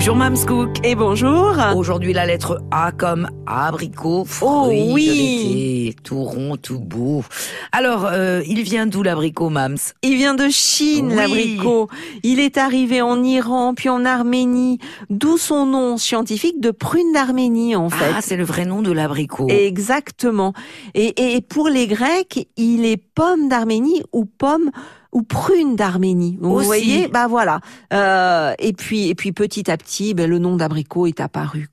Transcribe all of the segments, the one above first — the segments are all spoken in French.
Bonjour Mams Cook. Et bonjour. Aujourd'hui la lettre A comme abricot. Oh oui. de tout rond, tout beau. Alors, euh, il vient d'où l'abricot Mams Il vient de Chine, Oui. l'abricot. Il est arrivé en Iran, puis en Arménie, d'où son nom scientifique de prune d'Arménie, en fait. Ah, c'est le vrai nom de l'abricot. Exactement. Et, et pour les Grecs, il est pomme d'Arménie ou pomme ou prune d'Arménie. Vous Aussi. voyez, bah voilà. Euh, et puis, et puis petit à petit, ben, le nom d'abricot est apparu.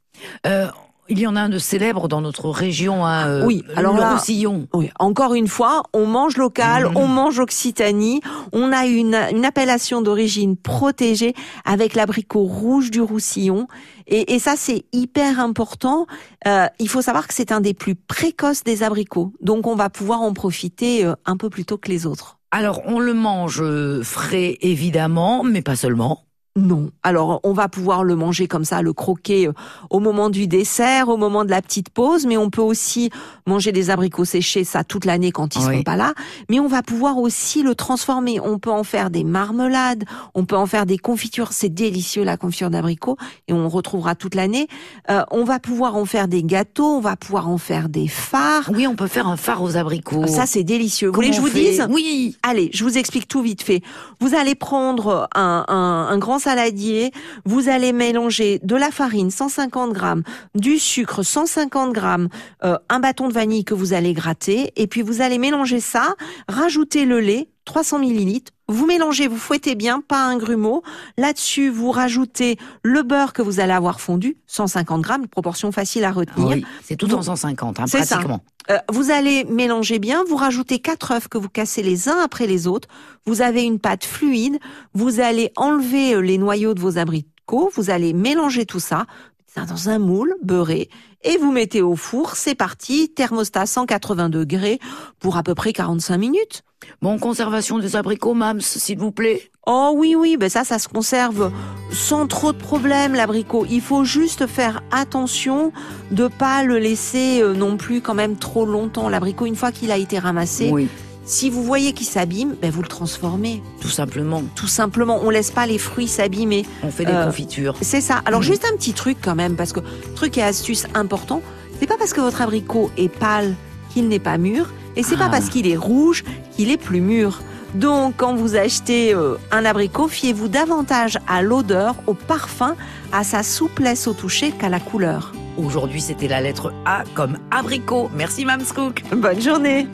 Euh, il y en a un de célèbre dans notre région, hein, euh, Oui, alors le là- Roussillon. Oui, encore une fois, on mange local, Mhm. on mange Occitanie, on a une, une appellation d'origine protégée avec l'abricot rouge du Roussillon. Et, et ça, c'est hyper important. Euh, il faut savoir que c'est un des plus précoces des abricots. Donc, on va pouvoir en profiter euh, un peu plus tôt que les autres. Alors, on le mange euh, frais, évidemment, mais pas seulement. Non. Alors, on va pouvoir le manger comme ça, le croquer euh, au moment du dessert, au moment de la petite pause, mais on peut aussi manger des abricots séchés, ça toute l'année quand ils Oui. sont pas là. Mais on va pouvoir aussi le transformer. On peut en faire des marmelades, on peut en faire des confitures. C'est délicieux la confiture d'abricot et on retrouvera toute l'année. Euh, on va pouvoir en faire des gâteaux, on va pouvoir en faire des fards. Oui, on peut faire un phare aux abricots. Ça, c'est délicieux. Vous voulez que je vous dise? Oui. Allez, je vous explique tout vite fait. Vous allez prendre un, un, un grand saladier, vous allez mélanger de la farine 150 grammes, du sucre 150 grammes, euh, un bâton de vanille que vous allez gratter, et puis vous allez mélanger ça, rajouter le lait 300 millilitres. Vous mélangez, vous fouettez bien, pas un grumeau. Là-dessus, vous rajoutez le beurre que vous allez avoir fondu, 150 grammes, proportion facile à retenir. Oui, c'est tout en 150, hein, ça. pratiquement. Euh, vous allez mélanger bien, vous rajoutez quatre œufs que vous cassez les uns après les autres. Vous avez une pâte fluide. Vous allez enlever euh, les noyaux de vos abricots. Vous allez mélanger tout ça dans un moule beurré et vous mettez au four. C'est parti, thermostat 180 degrés pour à peu près 45 minutes. Bon, conservation des abricots, Mams, s'il vous plaît. Oh oui, oui, ben ça, ça se conserve sans trop de problèmes, l'abricot. Il faut juste faire attention de pas le laisser euh, non plus quand même trop longtemps. L'abricot, une fois qu'il a été ramassé, Oui, si vous voyez qu'il s'abîme, ben vous le transformez. tout simplement. Tout simplement, on laisse pas les fruits s'abîmer. On fait des Euh, confitures. C'est ça. Alors Mhm. juste un petit truc quand même, parce que truc et astuce important, c'est pas parce que votre abricot est pâle qu'il n'est pas mûr, et c'est pas Ah. parce qu'il est rouge qu'il est plus mûr. Donc quand vous achetez euh, un abricot, fiez-vous davantage à l'odeur, au parfum, à sa souplesse au toucher qu'à la couleur. Aujourd'hui, c'était la lettre A comme abricot. Merci, Mams Cook. Bonne journée